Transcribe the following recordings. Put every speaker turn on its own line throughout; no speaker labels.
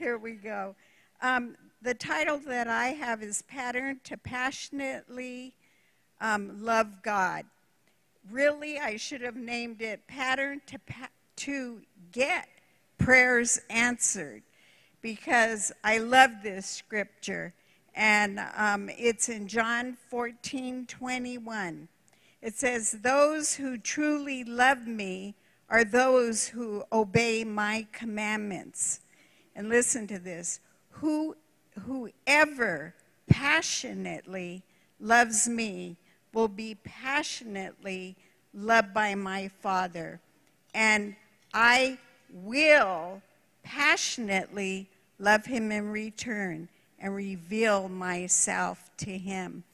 here we go. Um, the title that I have is Pattern to Passionately um, Love God. Really, I should have named it Pattern to, pa- to Get Prayers Answered because I love this scripture. And um, it's in John 14 21. It says, Those who truly love me are those who obey my commandments. And listen to this who, whoever passionately loves me will be passionately loved by my Father. And I will passionately love him in return and reveal myself to him.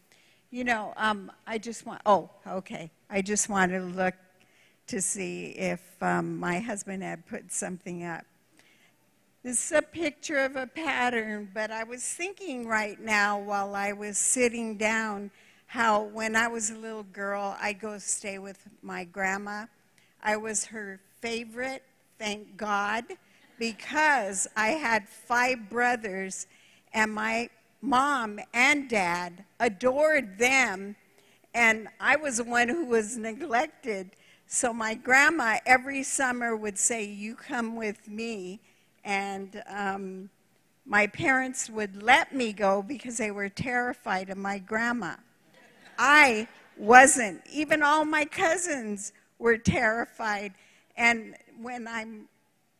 You know, um, I just want, oh, okay. I just wanted to look to see if um, my husband had put something up. This is a picture of a pattern, but I was thinking right now while I was sitting down how when I was a little girl, I'd go stay with my grandma. I was her favorite, thank God, because I had five brothers and my mom and dad adored them, and I was the one who was neglected. So my grandma every summer would say, You come with me. And um, my parents would let me go because they were terrified of my grandma. I wasn't. Even all my cousins were terrified. And when I'm,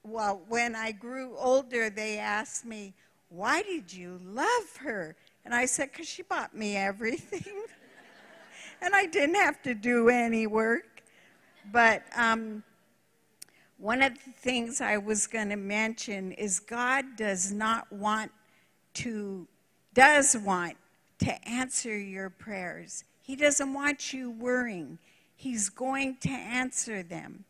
well, when I grew older, they asked me, why did you love her? And I said, Because she bought me everything. and I didn't have to do any work. But um, one of the things I was going to mention is God does not want to, does want to answer your prayers. He doesn't want you worrying. He's going to answer them.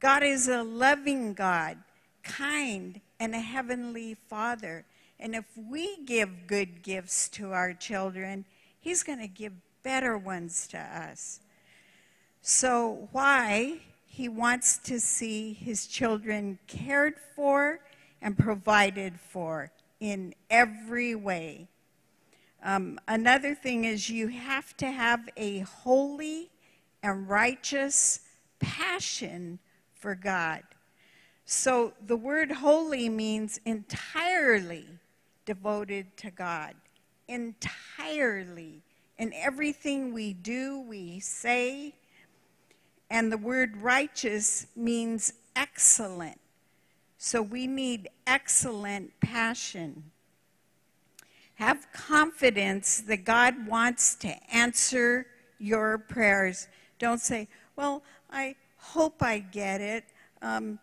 God is a loving God, kind, and a heavenly Father. And if we give good gifts to our children, He's going to give better ones to us. So, why He wants to see His children cared for and provided for in every way. Um, another thing is you have to have a holy and righteous passion for God. So the word holy means entirely devoted to God entirely in everything we do, we say. And the word righteous means excellent. So we need excellent passion. Have confidence that God wants to answer your prayers. Don't say, well, I hope I get it. Um,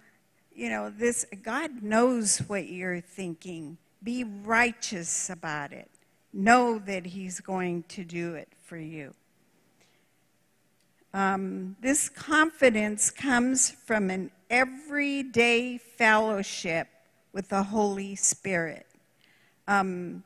you know, this, God knows what you're thinking. Be righteous about it. Know that He's going to do it for you. Um, this confidence comes from an everyday fellowship with the Holy Spirit. Um,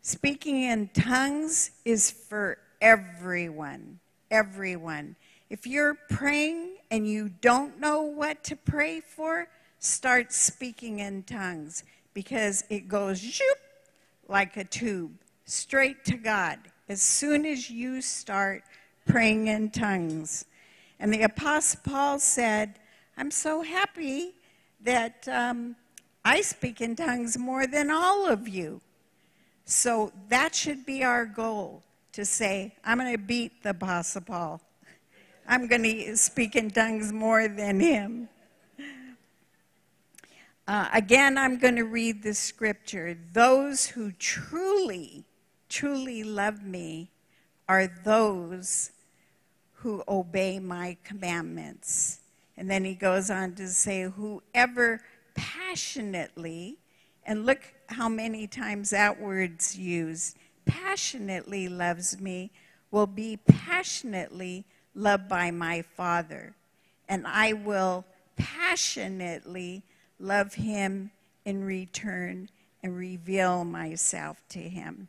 speaking in tongues is for everyone. Everyone. If you're praying and you don't know what to pray for, start speaking in tongues because it goes zoop like a tube straight to God as soon as you start praying in tongues. And the Apostle Paul said, I'm so happy that um, I speak in tongues more than all of you. So that should be our goal to say, I'm going to beat the Apostle Paul. I'm going to speak in tongues more than him. Uh, again, I'm going to read the scripture. Those who truly, truly love me are those who obey my commandments. And then he goes on to say, whoever passionately, and look how many times that word's used, passionately loves me, will be passionately loved by my Father. And I will passionately love him in return, and reveal myself to him.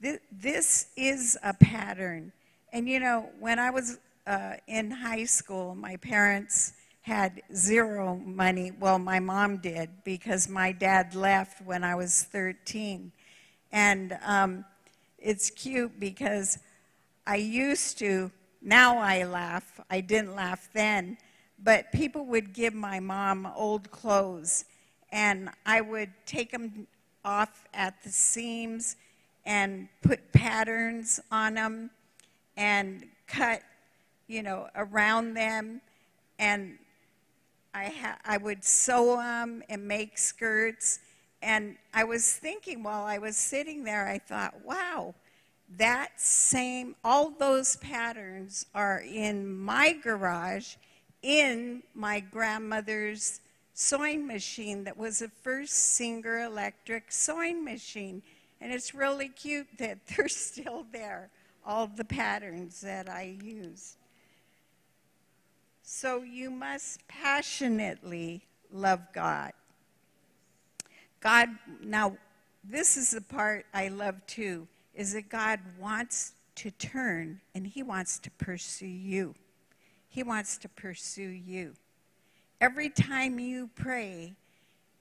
This is a pattern. And you know, when I was uh, in high school, my parents had zero money. Well, my mom did because my dad left when I was 13. And um, it's cute because I used to, now I laugh. I didn't laugh then. But people would give my mom old clothes, and I would take them off at the seams and put patterns on them and cut, you know, around them. And I, I would sew them and make skirts. And I was thinking while I was sitting there, I thought, wow, that same, all those patterns are in my garage in my grandmother's sewing machine that was a first Singer electric sewing machine. And it's really cute that they're still there, all the patterns that I used. So you must passionately love God. God, now, this is the part I love too, is that God wants to turn and He wants to pursue you. He wants to pursue you. Every time you pray,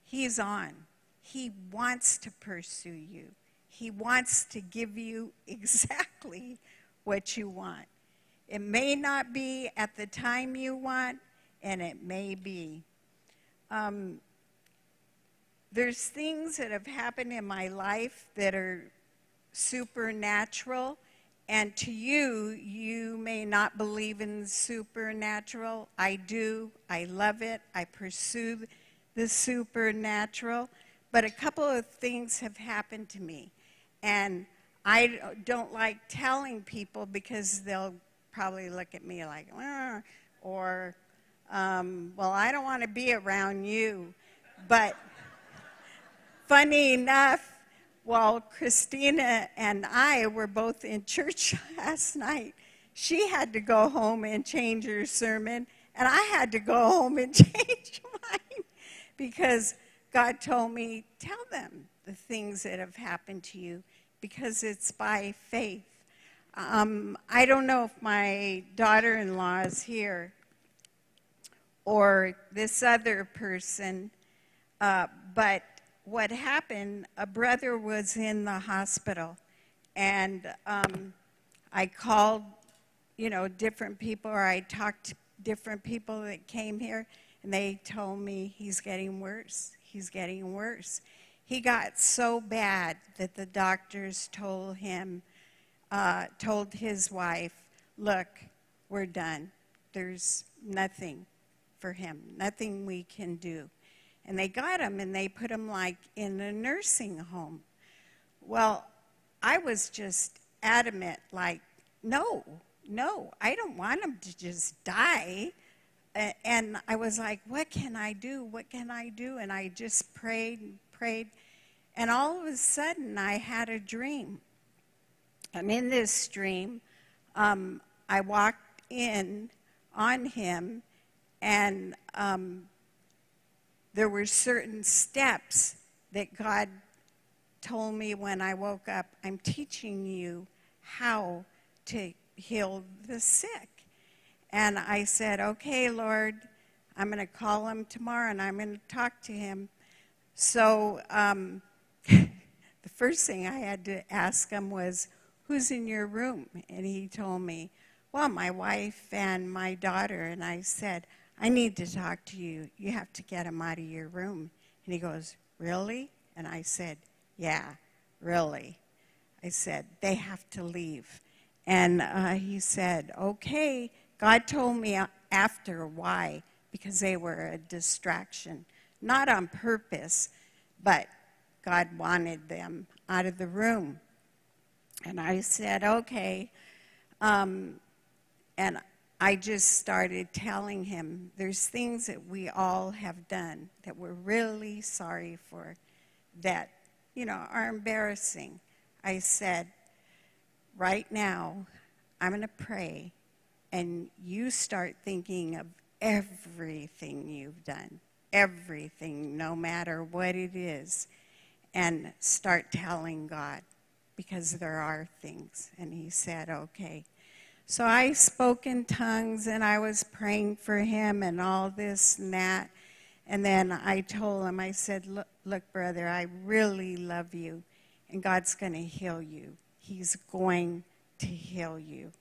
He's on. He wants to pursue you. He wants to give you exactly what you want. It may not be at the time you want, and it may be. Um, there's things that have happened in my life that are supernatural, and to you, you may not believe in supernatural. I do. I love it. I pursue the supernatural. But a couple of things have happened to me. And I don't like telling people because they'll probably look at me like, or, um, well, I don't want to be around you. But funny enough, while Christina and I were both in church last night, she had to go home and change her sermon, and I had to go home and change mine because God told me, tell them the things that have happened to you because it's by faith. Um, I don't know if my daughter in law is here or this other person, uh, but what happened, a brother was in the hospital, and um, I called, you know, different people, or I talked to different people that came here, and they told me he's getting worse. He's getting worse. He got so bad that the doctors told him uh, told his wife, Look, we're done. There's nothing for him, nothing we can do. And they got him and they put him like in a nursing home. Well, I was just adamant, like, no, no, I don't want him to just die. And I was like, what can I do? What can I do? And I just prayed and prayed. And all of a sudden, I had a dream. And in this dream, um, I walked in on him, and um, there were certain steps that God told me when I woke up I'm teaching you how to heal the sick. And I said, Okay, Lord, I'm going to call him tomorrow and I'm going to talk to him. So um, first thing I had to ask him was, Who's in your room? And he told me, Well, my wife and my daughter. And I said, I need to talk to you. You have to get them out of your room. And he goes, Really? And I said, Yeah, really. I said, They have to leave. And uh, he said, Okay. God told me after why, because they were a distraction. Not on purpose, but God wanted them out of the room. And I said, okay. Um, and I just started telling him there's things that we all have done that we're really sorry for that, you know, are embarrassing. I said, right now, I'm going to pray, and you start thinking of everything you've done, everything, no matter what it is, and start telling God because there are things. And he said, okay. So I spoke in tongues and I was praying for him and all this and that. And then I told him, I said, Look, look brother, I really love you and God's going to heal you. He's going to heal you.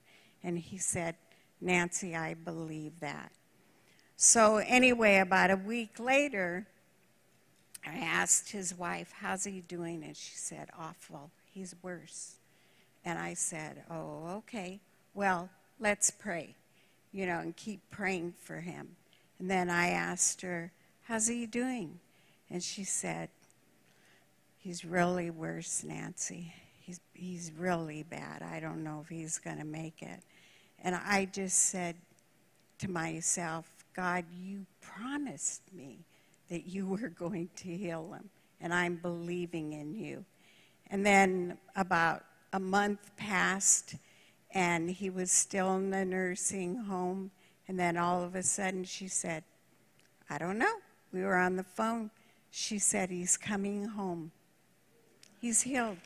And he said, Nancy, I believe that. So, anyway, about a week later, I asked his wife, How's he doing? And she said, Awful. He's worse. And I said, Oh, okay. Well, let's pray, you know, and keep praying for him. And then I asked her, How's he doing? And she said, He's really worse, Nancy. He's, he's really bad. I don't know if he's going to make it. And I just said to myself, God, you promised me that you were going to heal him, and I'm believing in you. And then about a month passed, and he was still in the nursing home. And then all of a sudden, she said, I don't know. We were on the phone. She said, He's coming home. He's healed.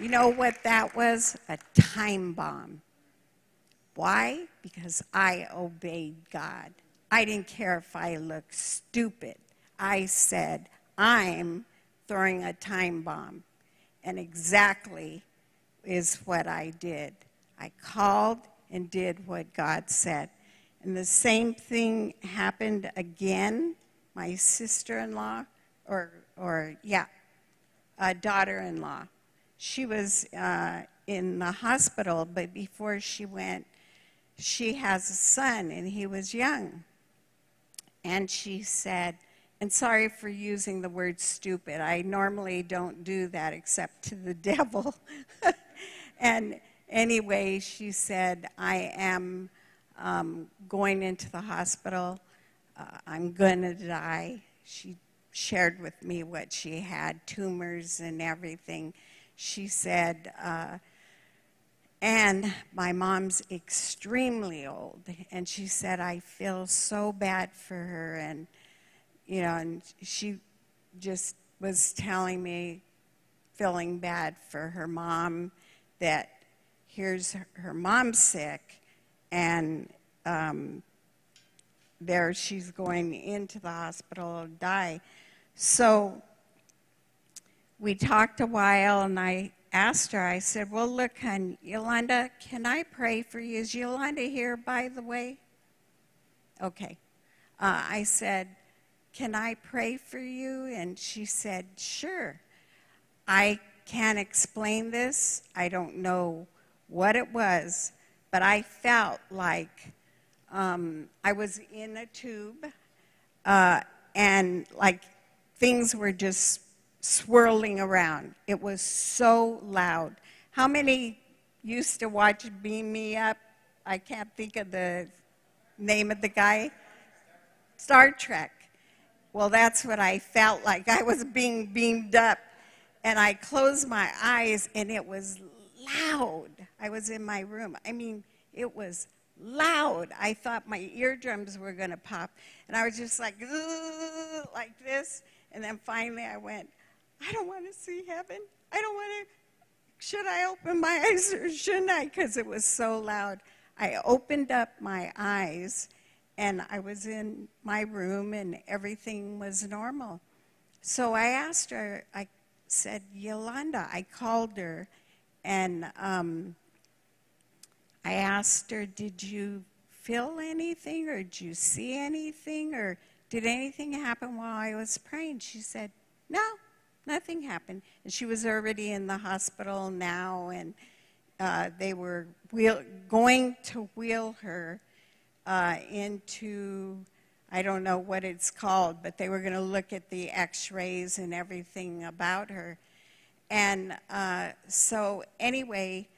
You know what that was? A time bomb. Why? Because I obeyed God. I didn't care if I looked stupid. I said, I'm throwing a time bomb. And exactly is what I did. I called and did what God said. And the same thing happened again. My sister in law, or, or yeah, a daughter in law, she was uh, in the hospital, but before she went, she has a son, and he was young. And she said, and sorry for using the word stupid. I normally don't do that except to the devil. and anyway, she said, I am um, going into the hospital. Uh, I'm going to die. She shared with me what she had tumors and everything. She said, uh, and my mom's extremely old. And she said, I feel so bad for her. And, you know, and she just was telling me, feeling bad for her mom, that here's her, mom sick, and um, there she's going into the hospital to die. So we talked a while, and I asked her, I said, Well, look, hon, Yolanda, can I pray for you? Is Yolanda here, by the way? Okay. Uh, I said, Can I pray for you? And she said, Sure. I can't explain this. I don't know what it was, but I felt like um, I was in a tube uh, and like things were just swirling around. It was so loud. How many used to watch Beam Me Up? I can't think of the name of the guy. Star Trek. Well, that's what I felt like. I was being beamed up. And I closed my eyes, and it was loud. I was in my room. I mean, it was loud. I thought my eardrums were going to pop. And I was just like, like this. And then finally I went, I don't want to see heaven. I don't want to. Should I open my eyes or shouldn't I? Because it was so loud. I opened up my eyes and I was in my room and everything was normal. So I asked her, I said, Yolanda, I called her and um, I asked her, Did you feel anything or did you see anything or did anything happen while I was praying? She said, No, nothing happened. And she was already in the hospital now, and uh, they were wheel, going to wheel her uh, into, I don't know what it's called, but they were going to look at the x rays and everything about her. And uh, so, anyway,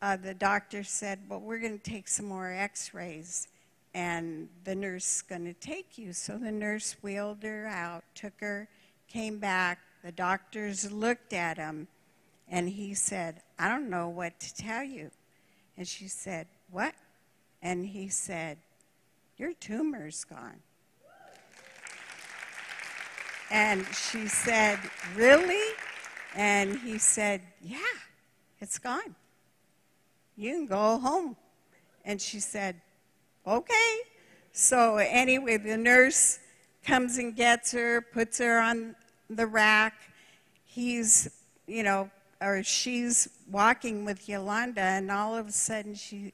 uh, the doctor said, Well, we're going to take some more x rays and the nurse is going to take you. So the nurse wheeled her out, took her, came back, the doctors looked at him, and he said, I don't know what to tell you. And she said, What? And he said, Your tumor's gone. And she said, Really? And he said, Yeah, It's gone. You can go home. And she said, Okay. So, anyway, the nurse comes and gets her, puts her on the rack. He's, you know, or she's walking with Yolanda, and all of a sudden she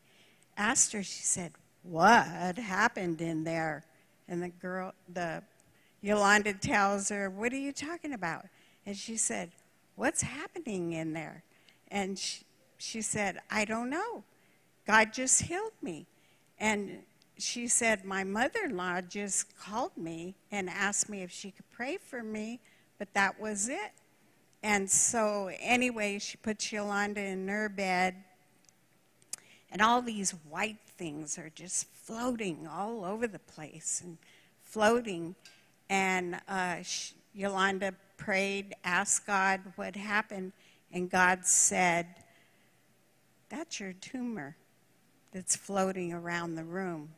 asked her, she said, What happened in there? And the girl, the Yolanda tells her, What are you talking about? And she said, What's happening in there? And she, she said, I don't know. God just healed me. And she said, My mother in law just called me and asked me if she could pray for me, but that was it. And so, anyway, she puts Yolanda in her bed, and all these white things are just floating all over the place and floating. And uh, she, Yolanda prayed, asked God what happened, and God said, That's your tumor that's floating around the room.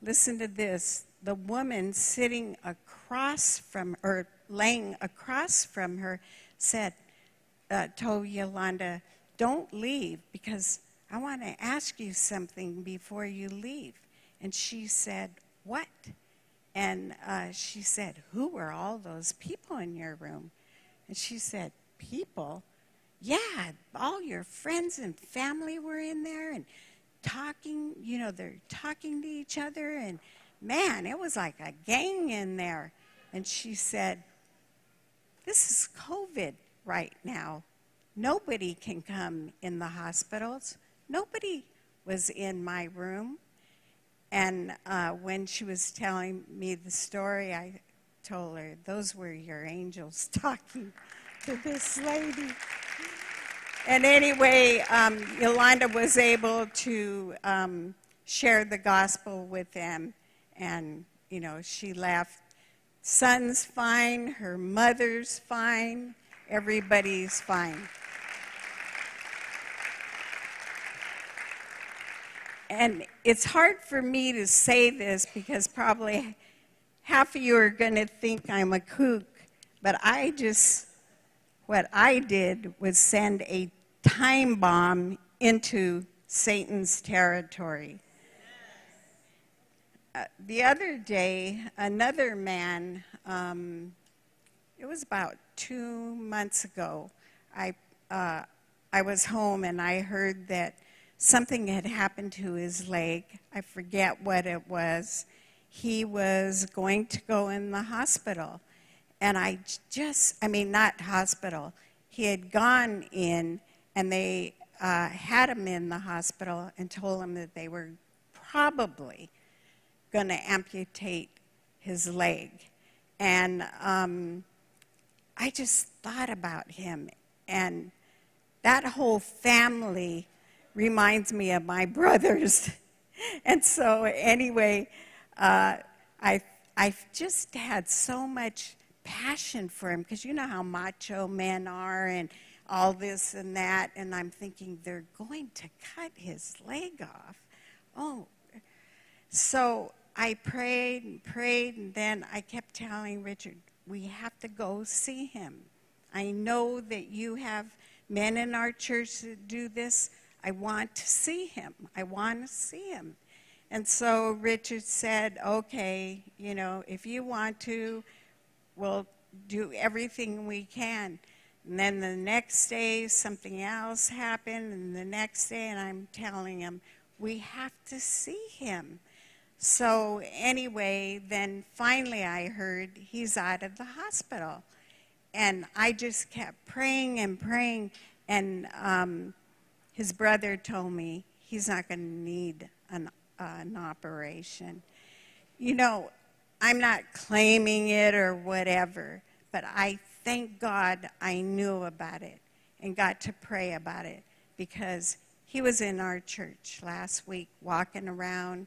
Listen to this. The woman sitting across from, or laying across from her, said, uh, told Yolanda, Don't leave because I want to ask you something before you leave. And she said, What? And uh, she said, Who were all those people in your room? And she said, People? Yeah, all your friends and family were in there and talking, you know, they're talking to each other. And man, it was like a gang in there. And she said, This is COVID right now. Nobody can come in the hospitals. Nobody was in my room. And uh, when she was telling me the story, I told her, Those were your angels talking to this lady. And anyway, um, Yolanda was able to um, share the gospel with them. And, you know, she laughed. Son's fine, her mother's fine, everybody's fine. And it's hard for me to say this because probably half of you are going to think I'm a kook, but I just what I did was send a time bomb into Satan's territory. The other day, another man, um, it was about two months ago, I, uh, I was home and I heard that something had happened to his leg. I forget what it was. He was going to go in the hospital. And I just, I mean, not hospital. He had gone in, and they uh, had him in the hospital and told him that they were probably going to amputate his leg. And um, I just thought about him. And that whole family reminds me of my brothers. and so, anyway, uh, I, I've just had so much passion for him because you know how macho men are and all this and that. And I'm thinking they're going to cut his leg off. Oh, so I prayed and prayed, and then I kept telling Richard, we have to go see him. I know that you have men in our church that do this. I want to see him. I want to see him. And so Richard said, okay, you know, if you want to, we'll do everything we can. And then the next day, something else happened, and the next day, and I'm telling him, we have to see him. So, anyway, then finally I heard he's out of the hospital. And I just kept praying and praying, and um, his brother told me he's not going to need an, uh, an operation. You know, I'm not claiming it or whatever, but I thank God I knew about it and got to pray about it because he was in our church last week walking around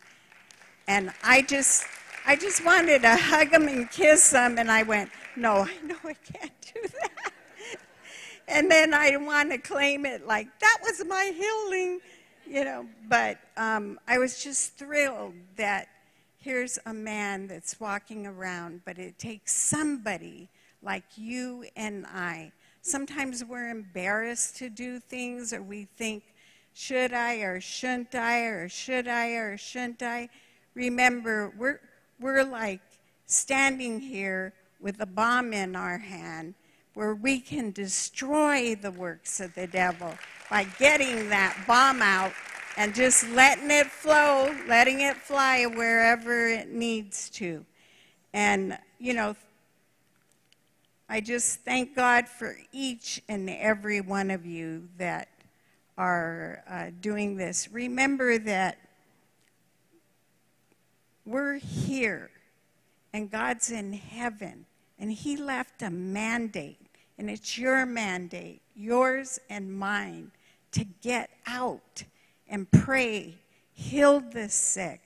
and I just I just wanted to hug him and kiss him and I went, "No, I know I can't do that." and then I didn't want to claim it like that was my healing, you know, but um, I was just thrilled that here's a man that's walking around, but it takes somebody like you and I, sometimes we're embarrassed to do things or we think, should I or shouldn't I or should I or shouldn't I? Remember, we're, we're like standing here with a bomb in our hand where we can destroy the works of the devil by getting that bomb out and just letting it flow, letting it fly wherever it needs to. And, you know, I just thank God for each and every one of you that are uh, doing this. Remember that we're here and God's in heaven and He left a mandate, and it's your mandate, yours and mine, to get out and pray, heal the sick.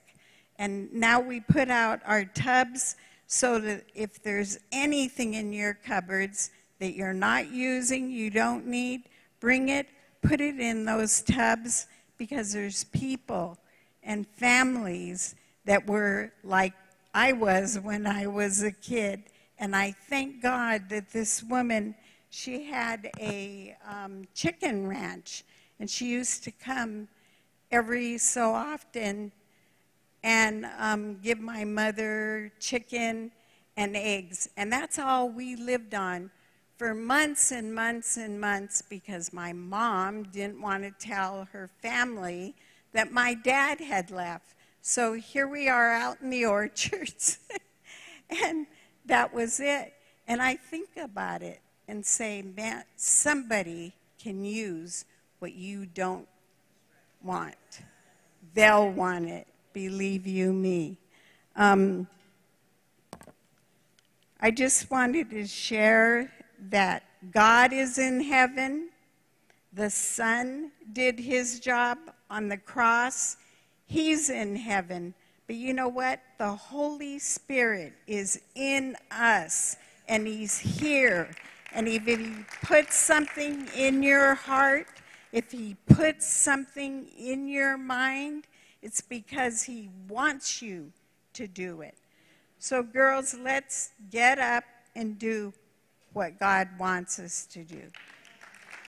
And now we put out our tubs so that if there's anything in your cupboards that you're not using, you don't need, bring it, put it in those tubs because there's people and families that were like I was when I was a kid. And I thank God that this woman, she had a um, chicken ranch, and she used to come every so often and um, give my mother chicken and eggs. And that's all we lived on for months and months and months because my mom didn't want to tell her family that my dad had left. So here we are out in the orchards. and that was it. And I think about it and say, man, somebody can use what you don't want. They'll want it, believe you me. Um, I just wanted to share that God is in heaven. The Son did his job on the cross. He's in heaven. But you know what? The Holy Spirit is in us, and He's here. And if He puts something in your heart, if He puts something in your mind, it's because He wants you to do it. So, girls, let's get up and do what God wants us to do.